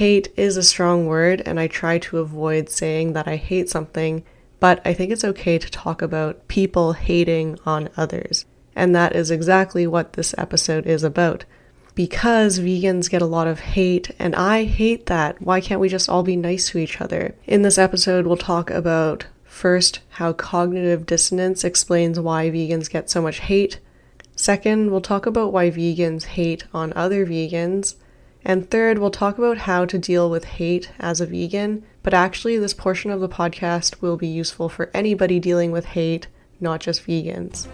hate is a strong word, and I try to avoid saying that I hate something, but I think it's okay to talk about people hating on others. And that is exactly what this episode is about. Because vegans get a lot of hate, and I hate that. Why can't we just all be nice to each other? In this episode, we'll talk about first, how cognitive dissonance explains why vegans get so much hate. Second, we'll talk about why vegans hate on other vegans. And third, we'll talk about how to deal with hate as a vegan. But actually, this portion of the podcast will be useful for anybody dealing with hate, not just vegans.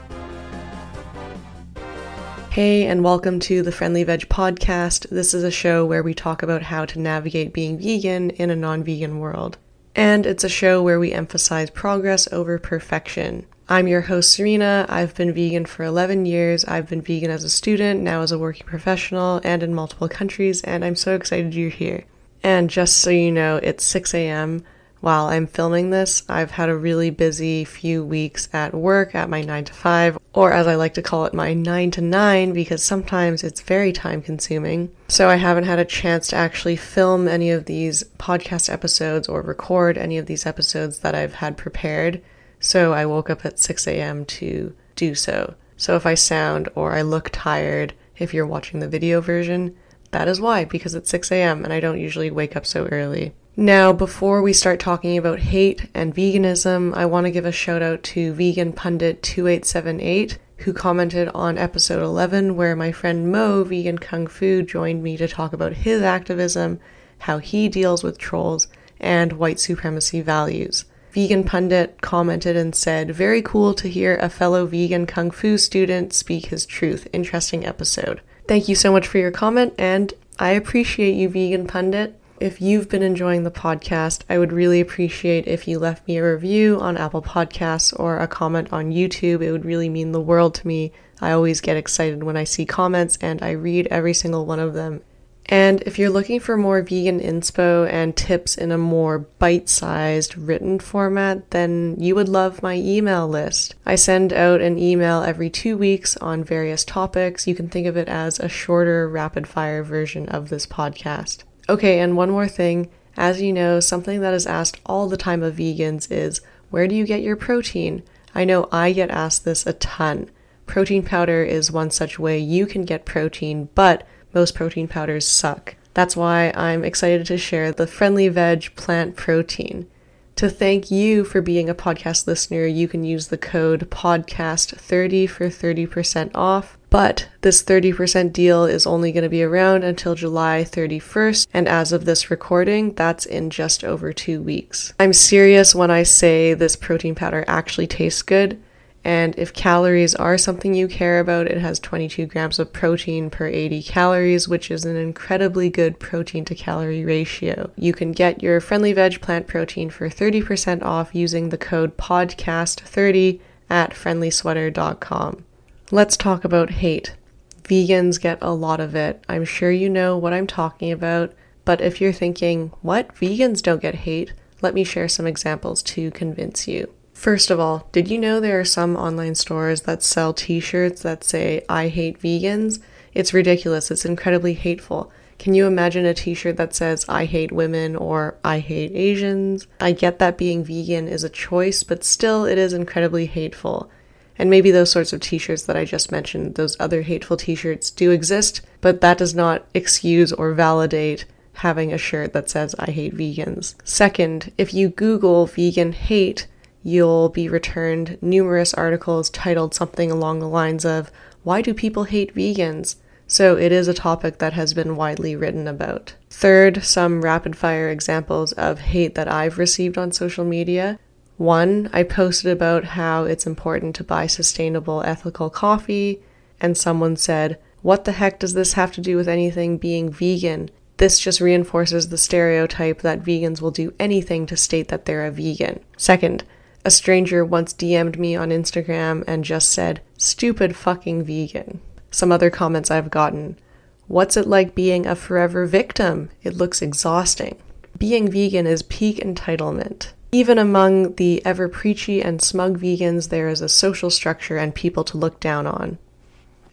Hey, and welcome to the Friendly Veg Podcast. This is a show where we talk about how to navigate being vegan in a non vegan world. And it's a show where we emphasize progress over perfection. I'm your host, Serena. I've been vegan for 11 years. I've been vegan as a student, now as a working professional, and in multiple countries, and I'm so excited you're here. And just so you know, it's 6 a.m. While I'm filming this, I've had a really busy few weeks at work at my 9 to 5, or as I like to call it, my 9 to 9, because sometimes it's very time consuming. So I haven't had a chance to actually film any of these podcast episodes or record any of these episodes that I've had prepared. So I woke up at 6 a.m. to do so. So if I sound or I look tired, if you're watching the video version, that is why, because it's 6 a.m. and I don't usually wake up so early. Now, before we start talking about hate and veganism, I want to give a shout out to Vegan Pundit 2878 who commented on episode 11 where my friend Mo, Vegan Kung Fu, joined me to talk about his activism, how he deals with trolls, and white supremacy values. Vegan Pundit commented and said, Very cool to hear a fellow vegan kung fu student speak his truth. Interesting episode. Thank you so much for your comment, and I appreciate you, Vegan Pundit. If you've been enjoying the podcast, I would really appreciate if you left me a review on Apple Podcasts or a comment on YouTube. It would really mean the world to me. I always get excited when I see comments, and I read every single one of them. And if you're looking for more vegan inspo and tips in a more bite sized written format, then you would love my email list. I send out an email every two weeks on various topics. You can think of it as a shorter, rapid fire version of this podcast. Okay, and one more thing. As you know, something that is asked all the time of vegans is where do you get your protein? I know I get asked this a ton. Protein powder is one such way you can get protein, but most protein powders suck. That's why I'm excited to share the Friendly Veg plant protein. To thank you for being a podcast listener, you can use the code podcast30 for 30% off. But this 30% deal is only going to be around until July 31st, and as of this recording, that's in just over two weeks. I'm serious when I say this protein powder actually tastes good. And if calories are something you care about, it has 22 grams of protein per 80 calories, which is an incredibly good protein to calorie ratio. You can get your Friendly Veg plant protein for 30% off using the code PODCAST30 at friendlysweater.com. Let's talk about hate. Vegans get a lot of it. I'm sure you know what I'm talking about, but if you're thinking, what? Vegans don't get hate? Let me share some examples to convince you. First of all, did you know there are some online stores that sell t shirts that say, I hate vegans? It's ridiculous. It's incredibly hateful. Can you imagine a t shirt that says, I hate women or I hate Asians? I get that being vegan is a choice, but still, it is incredibly hateful. And maybe those sorts of t shirts that I just mentioned, those other hateful t shirts, do exist, but that does not excuse or validate having a shirt that says, I hate vegans. Second, if you Google vegan hate, you'll be returned numerous articles titled something along the lines of, Why do people hate vegans? So it is a topic that has been widely written about. Third, some rapid fire examples of hate that I've received on social media. One, I posted about how it's important to buy sustainable, ethical coffee, and someone said, What the heck does this have to do with anything being vegan? This just reinforces the stereotype that vegans will do anything to state that they're a vegan. Second, a stranger once DM'd me on Instagram and just said, stupid fucking vegan. Some other comments I've gotten. What's it like being a forever victim? It looks exhausting. Being vegan is peak entitlement. Even among the ever preachy and smug vegans, there is a social structure and people to look down on.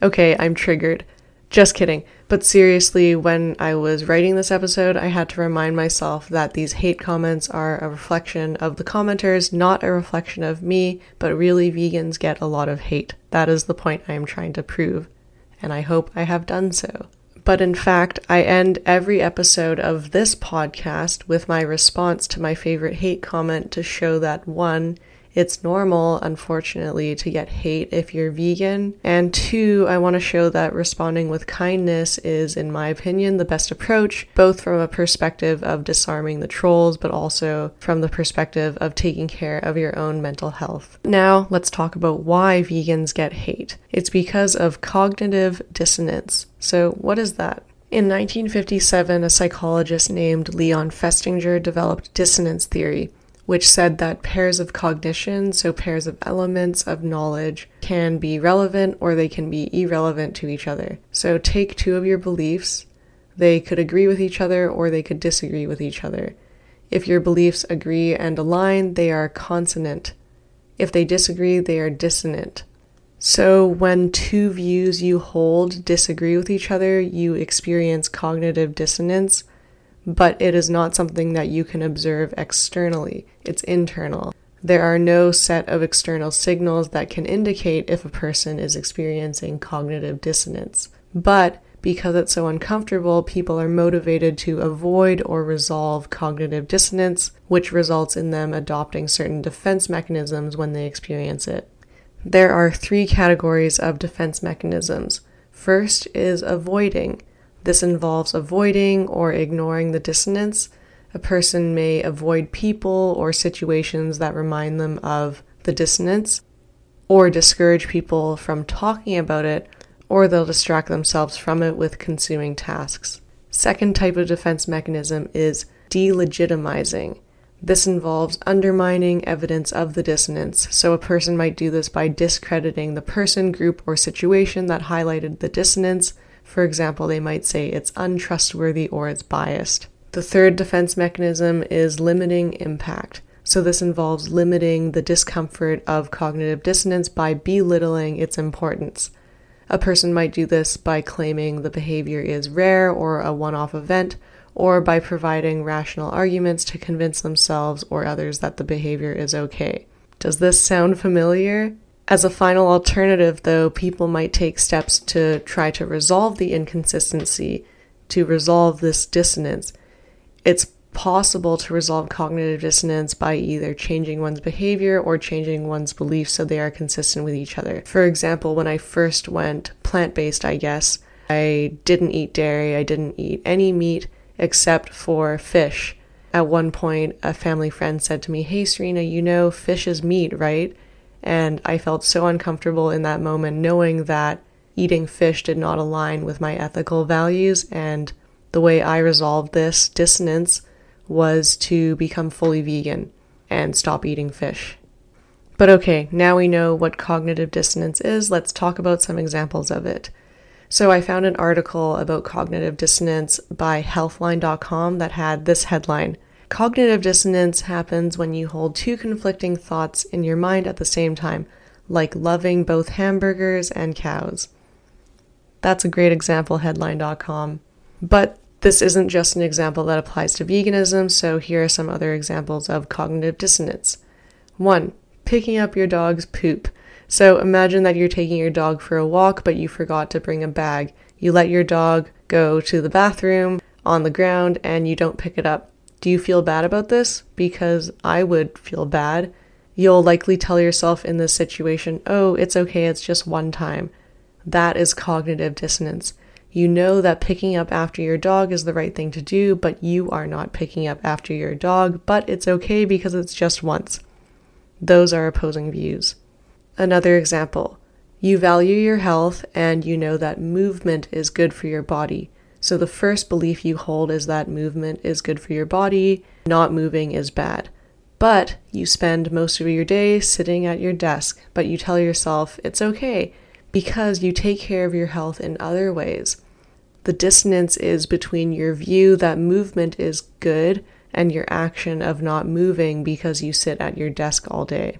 Okay, I'm triggered. Just kidding. But seriously, when I was writing this episode, I had to remind myself that these hate comments are a reflection of the commenters, not a reflection of me, but really vegans get a lot of hate. That is the point I am trying to prove, and I hope I have done so. But in fact, I end every episode of this podcast with my response to my favorite hate comment to show that one, it's normal, unfortunately, to get hate if you're vegan. And two, I want to show that responding with kindness is, in my opinion, the best approach, both from a perspective of disarming the trolls, but also from the perspective of taking care of your own mental health. Now, let's talk about why vegans get hate. It's because of cognitive dissonance. So, what is that? In 1957, a psychologist named Leon Festinger developed dissonance theory, which said that pairs of cognition, so pairs of elements of knowledge, can be relevant or they can be irrelevant to each other. So take two of your beliefs, they could agree with each other or they could disagree with each other. If your beliefs agree and align, they are consonant. If they disagree, they are dissonant. So, when two views you hold disagree with each other, you experience cognitive dissonance, but it is not something that you can observe externally, it's internal. There are no set of external signals that can indicate if a person is experiencing cognitive dissonance. But because it's so uncomfortable, people are motivated to avoid or resolve cognitive dissonance, which results in them adopting certain defense mechanisms when they experience it. There are three categories of defense mechanisms. First is avoiding. This involves avoiding or ignoring the dissonance. A person may avoid people or situations that remind them of the dissonance, or discourage people from talking about it, or they'll distract themselves from it with consuming tasks. Second type of defense mechanism is delegitimizing. This involves undermining evidence of the dissonance, so a person might do this by discrediting the person, group, or situation that highlighted the dissonance for example, they might say it's untrustworthy or it's biased. The third defense mechanism is limiting impact. So, this involves limiting the discomfort of cognitive dissonance by belittling its importance. A person might do this by claiming the behavior is rare or a one off event, or by providing rational arguments to convince themselves or others that the behavior is okay. Does this sound familiar? As a final alternative, though, people might take steps to try to resolve the inconsistency, to resolve this dissonance. It's possible to resolve cognitive dissonance by either changing one's behavior or changing one's beliefs so they are consistent with each other. For example, when I first went plant based, I guess, I didn't eat dairy, I didn't eat any meat except for fish. At one point, a family friend said to me, Hey, Serena, you know fish is meat, right? And I felt so uncomfortable in that moment knowing that eating fish did not align with my ethical values. And the way I resolved this dissonance was to become fully vegan and stop eating fish. But okay, now we know what cognitive dissonance is, let's talk about some examples of it. So, I found an article about cognitive dissonance by healthline.com that had this headline Cognitive dissonance happens when you hold two conflicting thoughts in your mind at the same time, like loving both hamburgers and cows. That's a great example, healthline.com. But this isn't just an example that applies to veganism, so here are some other examples of cognitive dissonance. 1. Picking up your dog's poop. So imagine that you're taking your dog for a walk, but you forgot to bring a bag. You let your dog go to the bathroom on the ground and you don't pick it up. Do you feel bad about this? Because I would feel bad. You'll likely tell yourself in this situation, oh, it's okay, it's just one time. That is cognitive dissonance. You know that picking up after your dog is the right thing to do, but you are not picking up after your dog, but it's okay because it's just once. Those are opposing views. Another example you value your health and you know that movement is good for your body. So the first belief you hold is that movement is good for your body, not moving is bad. But you spend most of your day sitting at your desk, but you tell yourself it's okay because you take care of your health in other ways. The dissonance is between your view that movement is good and your action of not moving because you sit at your desk all day.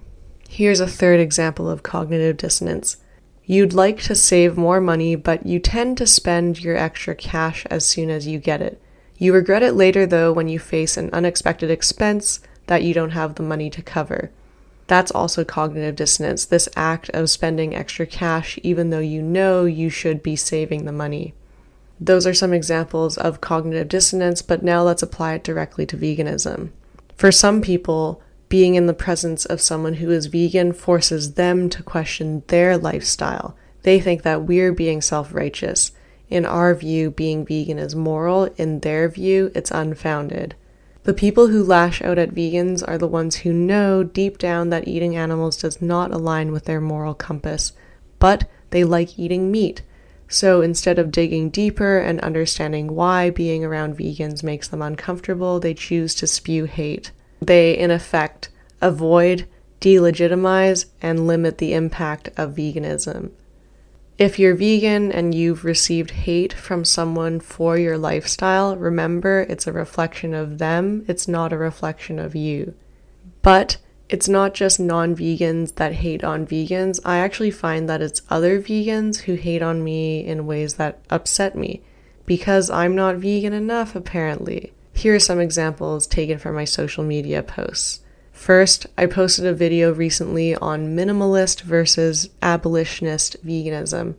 Here's a third example of cognitive dissonance You'd like to save more money, but you tend to spend your extra cash as soon as you get it. You regret it later, though, when you face an unexpected expense that you don't have the money to cover. That's also cognitive dissonance, this act of spending extra cash even though you know you should be saving the money. Those are some examples of cognitive dissonance, but now let's apply it directly to veganism. For some people, being in the presence of someone who is vegan forces them to question their lifestyle. They think that we're being self righteous. In our view, being vegan is moral. In their view, it's unfounded. The people who lash out at vegans are the ones who know deep down that eating animals does not align with their moral compass, but they like eating meat. So instead of digging deeper and understanding why being around vegans makes them uncomfortable, they choose to spew hate. They, in effect, avoid, delegitimize, and limit the impact of veganism. If you're vegan and you've received hate from someone for your lifestyle, remember it's a reflection of them, it's not a reflection of you. But it's not just non vegans that hate on vegans. I actually find that it's other vegans who hate on me in ways that upset me because I'm not vegan enough, apparently. Here are some examples taken from my social media posts. First, I posted a video recently on minimalist versus abolitionist veganism.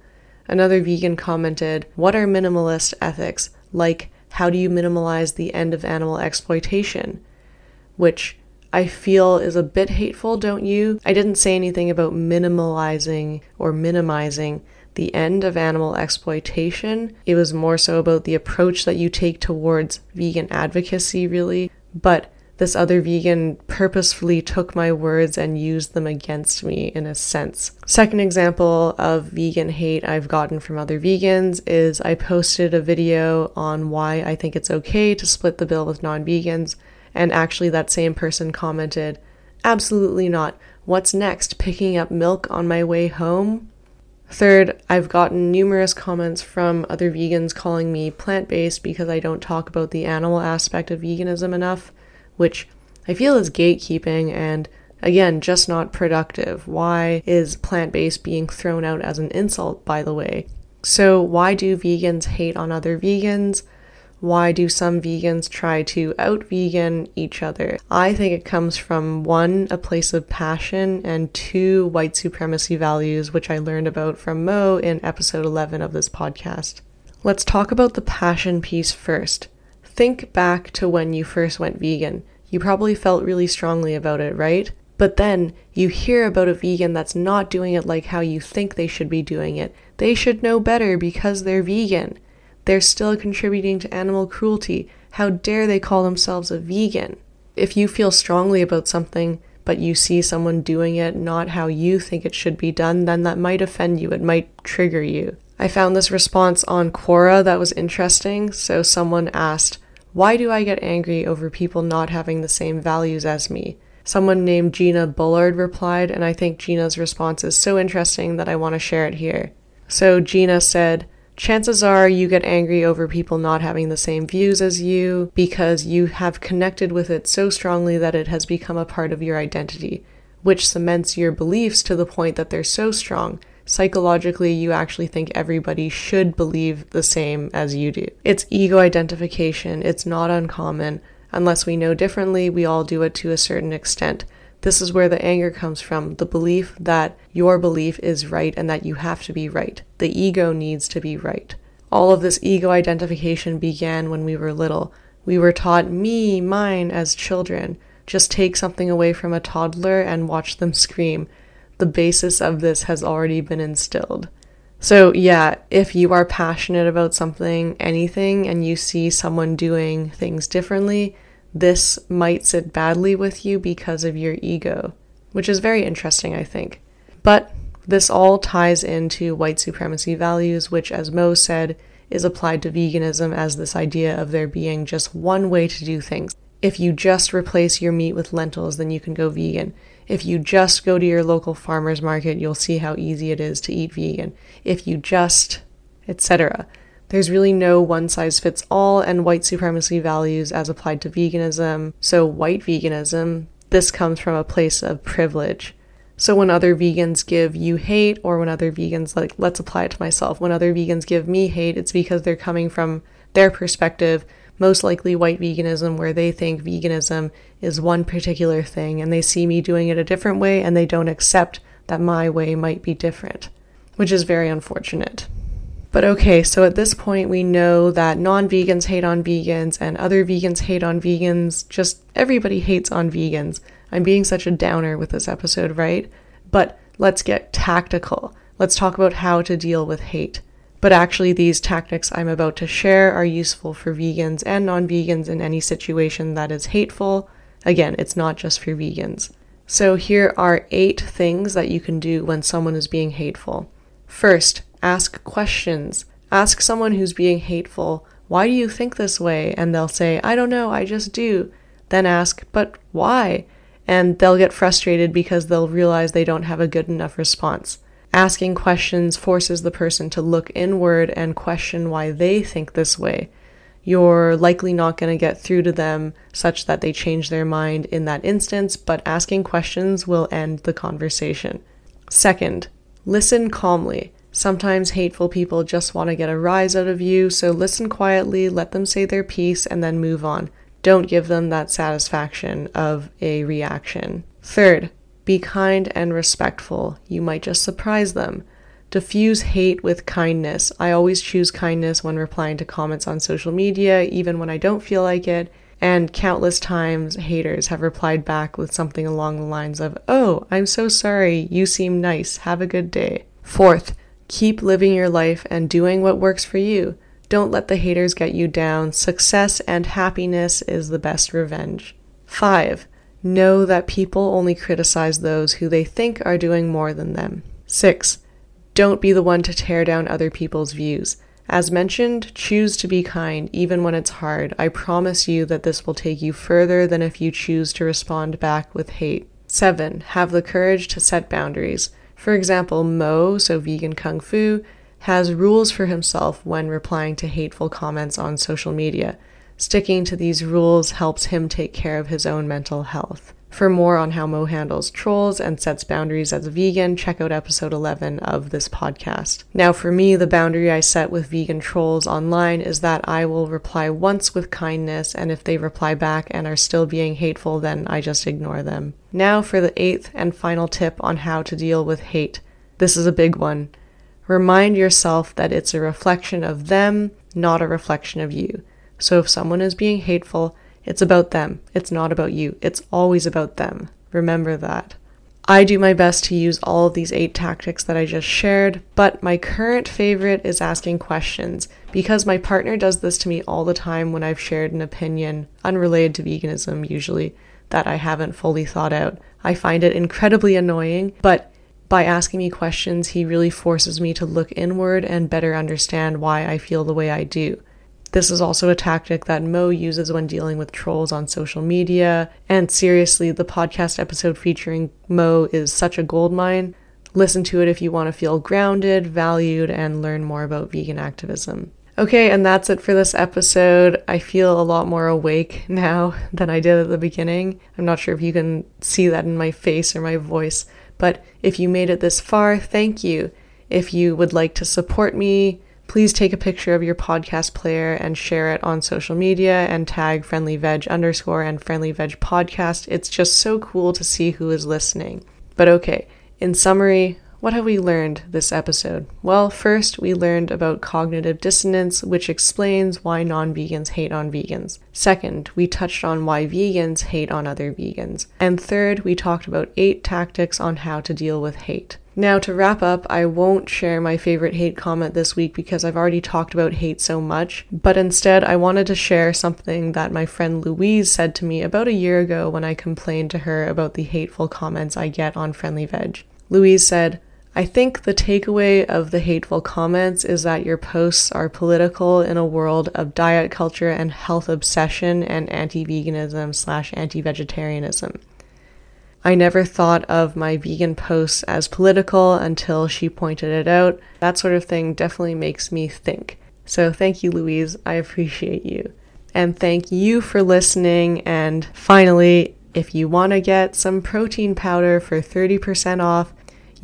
Another vegan commented, What are minimalist ethics? Like, how do you minimalize the end of animal exploitation? Which I feel is a bit hateful, don't you? I didn't say anything about minimalizing or minimizing the end of animal exploitation. It was more so about the approach that you take towards vegan advocacy, really. But this other vegan purposefully took my words and used them against me in a sense. Second example of vegan hate I've gotten from other vegans is I posted a video on why I think it's okay to split the bill with non vegans, and actually, that same person commented, Absolutely not. What's next? Picking up milk on my way home? Third, I've gotten numerous comments from other vegans calling me plant based because I don't talk about the animal aspect of veganism enough which I feel is gatekeeping and again, just not productive. Why is plant based being thrown out as an insult, by the way? So, why do vegans hate on other vegans? Why do some vegans try to out vegan each other? I think it comes from one, a place of passion, and two, white supremacy values, which I learned about from Mo in episode 11 of this podcast. Let's talk about the passion piece first. Think back to when you first went vegan. You probably felt really strongly about it, right? But then you hear about a vegan that's not doing it like how you think they should be doing it. They should know better because they're vegan. They're still contributing to animal cruelty. How dare they call themselves a vegan? If you feel strongly about something, but you see someone doing it not how you think it should be done, then that might offend you. It might trigger you. I found this response on Quora that was interesting. So someone asked, why do I get angry over people not having the same values as me? Someone named Gina Bullard replied, and I think Gina's response is so interesting that I want to share it here. So Gina said, Chances are you get angry over people not having the same views as you because you have connected with it so strongly that it has become a part of your identity, which cements your beliefs to the point that they're so strong psychologically you actually think everybody should believe the same as you do. It's ego identification, it's not uncommon. Unless we know differently, we all do it to a certain extent. This is where the anger comes from the belief that your belief is right and that you have to be right. The ego needs to be right. All of this ego identification began when we were little. We were taught me, mine as children. Just take something away from a toddler and watch them scream the basis of this has already been instilled. So, yeah, if you are passionate about something, anything, and you see someone doing things differently, this might sit badly with you because of your ego, which is very interesting, I think. But this all ties into white supremacy values, which, as Mo said, is applied to veganism as this idea of there being just one way to do things. If you just replace your meat with lentils, then you can go vegan. If you just go to your local farmer's market, you'll see how easy it is to eat vegan. If you just, etc. There's really no one size fits all, and white supremacy values as applied to veganism. So, white veganism, this comes from a place of privilege. So when other vegans give you hate, or when other vegans, like, let's apply it to myself, when other vegans give me hate, it's because they're coming from their perspective, most likely white veganism, where they think veganism is one particular thing and they see me doing it a different way and they don't accept that my way might be different, which is very unfortunate. But okay, so at this point, we know that non vegans hate on vegans and other vegans hate on vegans. Just everybody hates on vegans. I'm being such a downer with this episode, right? But let's get tactical. Let's talk about how to deal with hate. But actually, these tactics I'm about to share are useful for vegans and non vegans in any situation that is hateful. Again, it's not just for vegans. So, here are eight things that you can do when someone is being hateful. First, Ask questions. Ask someone who's being hateful, why do you think this way? And they'll say, I don't know, I just do. Then ask, but why? And they'll get frustrated because they'll realize they don't have a good enough response. Asking questions forces the person to look inward and question why they think this way. You're likely not going to get through to them such that they change their mind in that instance, but asking questions will end the conversation. Second, listen calmly. Sometimes hateful people just want to get a rise out of you, so listen quietly, let them say their piece, and then move on. Don't give them that satisfaction of a reaction. Third, be kind and respectful. You might just surprise them. Diffuse hate with kindness. I always choose kindness when replying to comments on social media, even when I don't feel like it. And countless times, haters have replied back with something along the lines of, Oh, I'm so sorry. You seem nice. Have a good day. Fourth, Keep living your life and doing what works for you. Don't let the haters get you down. Success and happiness is the best revenge. 5. Know that people only criticize those who they think are doing more than them. 6. Don't be the one to tear down other people's views. As mentioned, choose to be kind even when it's hard. I promise you that this will take you further than if you choose to respond back with hate. 7. Have the courage to set boundaries. For example, Mo, so vegan kung fu, has rules for himself when replying to hateful comments on social media. Sticking to these rules helps him take care of his own mental health. For more on how Mo handles trolls and sets boundaries as a vegan, check out episode 11 of this podcast. Now, for me, the boundary I set with vegan trolls online is that I will reply once with kindness, and if they reply back and are still being hateful, then I just ignore them. Now, for the eighth and final tip on how to deal with hate. This is a big one. Remind yourself that it's a reflection of them, not a reflection of you. So if someone is being hateful, it's about them. It's not about you. It's always about them. Remember that. I do my best to use all of these eight tactics that I just shared, but my current favorite is asking questions because my partner does this to me all the time when I've shared an opinion, unrelated to veganism usually, that I haven't fully thought out. I find it incredibly annoying, but by asking me questions, he really forces me to look inward and better understand why I feel the way I do. This is also a tactic that Mo uses when dealing with trolls on social media. And seriously, the podcast episode featuring Mo is such a goldmine. Listen to it if you want to feel grounded, valued, and learn more about vegan activism. Okay, and that's it for this episode. I feel a lot more awake now than I did at the beginning. I'm not sure if you can see that in my face or my voice, but if you made it this far, thank you. If you would like to support me, Please take a picture of your podcast player and share it on social media and tag friendly veg underscore and friendly veg podcast. It's just so cool to see who is listening. But okay, in summary, what have we learned this episode? Well, first, we learned about cognitive dissonance, which explains why non vegans hate on vegans. Second, we touched on why vegans hate on other vegans. And third, we talked about eight tactics on how to deal with hate. Now, to wrap up, I won't share my favorite hate comment this week because I've already talked about hate so much, but instead, I wanted to share something that my friend Louise said to me about a year ago when I complained to her about the hateful comments I get on Friendly Veg. Louise said, I think the takeaway of the hateful comments is that your posts are political in a world of diet culture and health obsession and anti veganism slash anti vegetarianism. I never thought of my vegan posts as political until she pointed it out. That sort of thing definitely makes me think. So thank you, Louise. I appreciate you. And thank you for listening. And finally, If you want to get some protein powder for 30% off,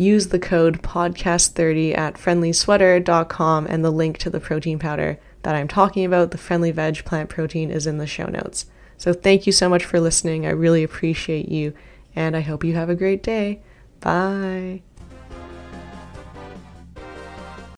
use the code podcast30 at friendlysweater.com and the link to the protein powder that I'm talking about, the friendly veg plant protein, is in the show notes. So thank you so much for listening. I really appreciate you, and I hope you have a great day. Bye.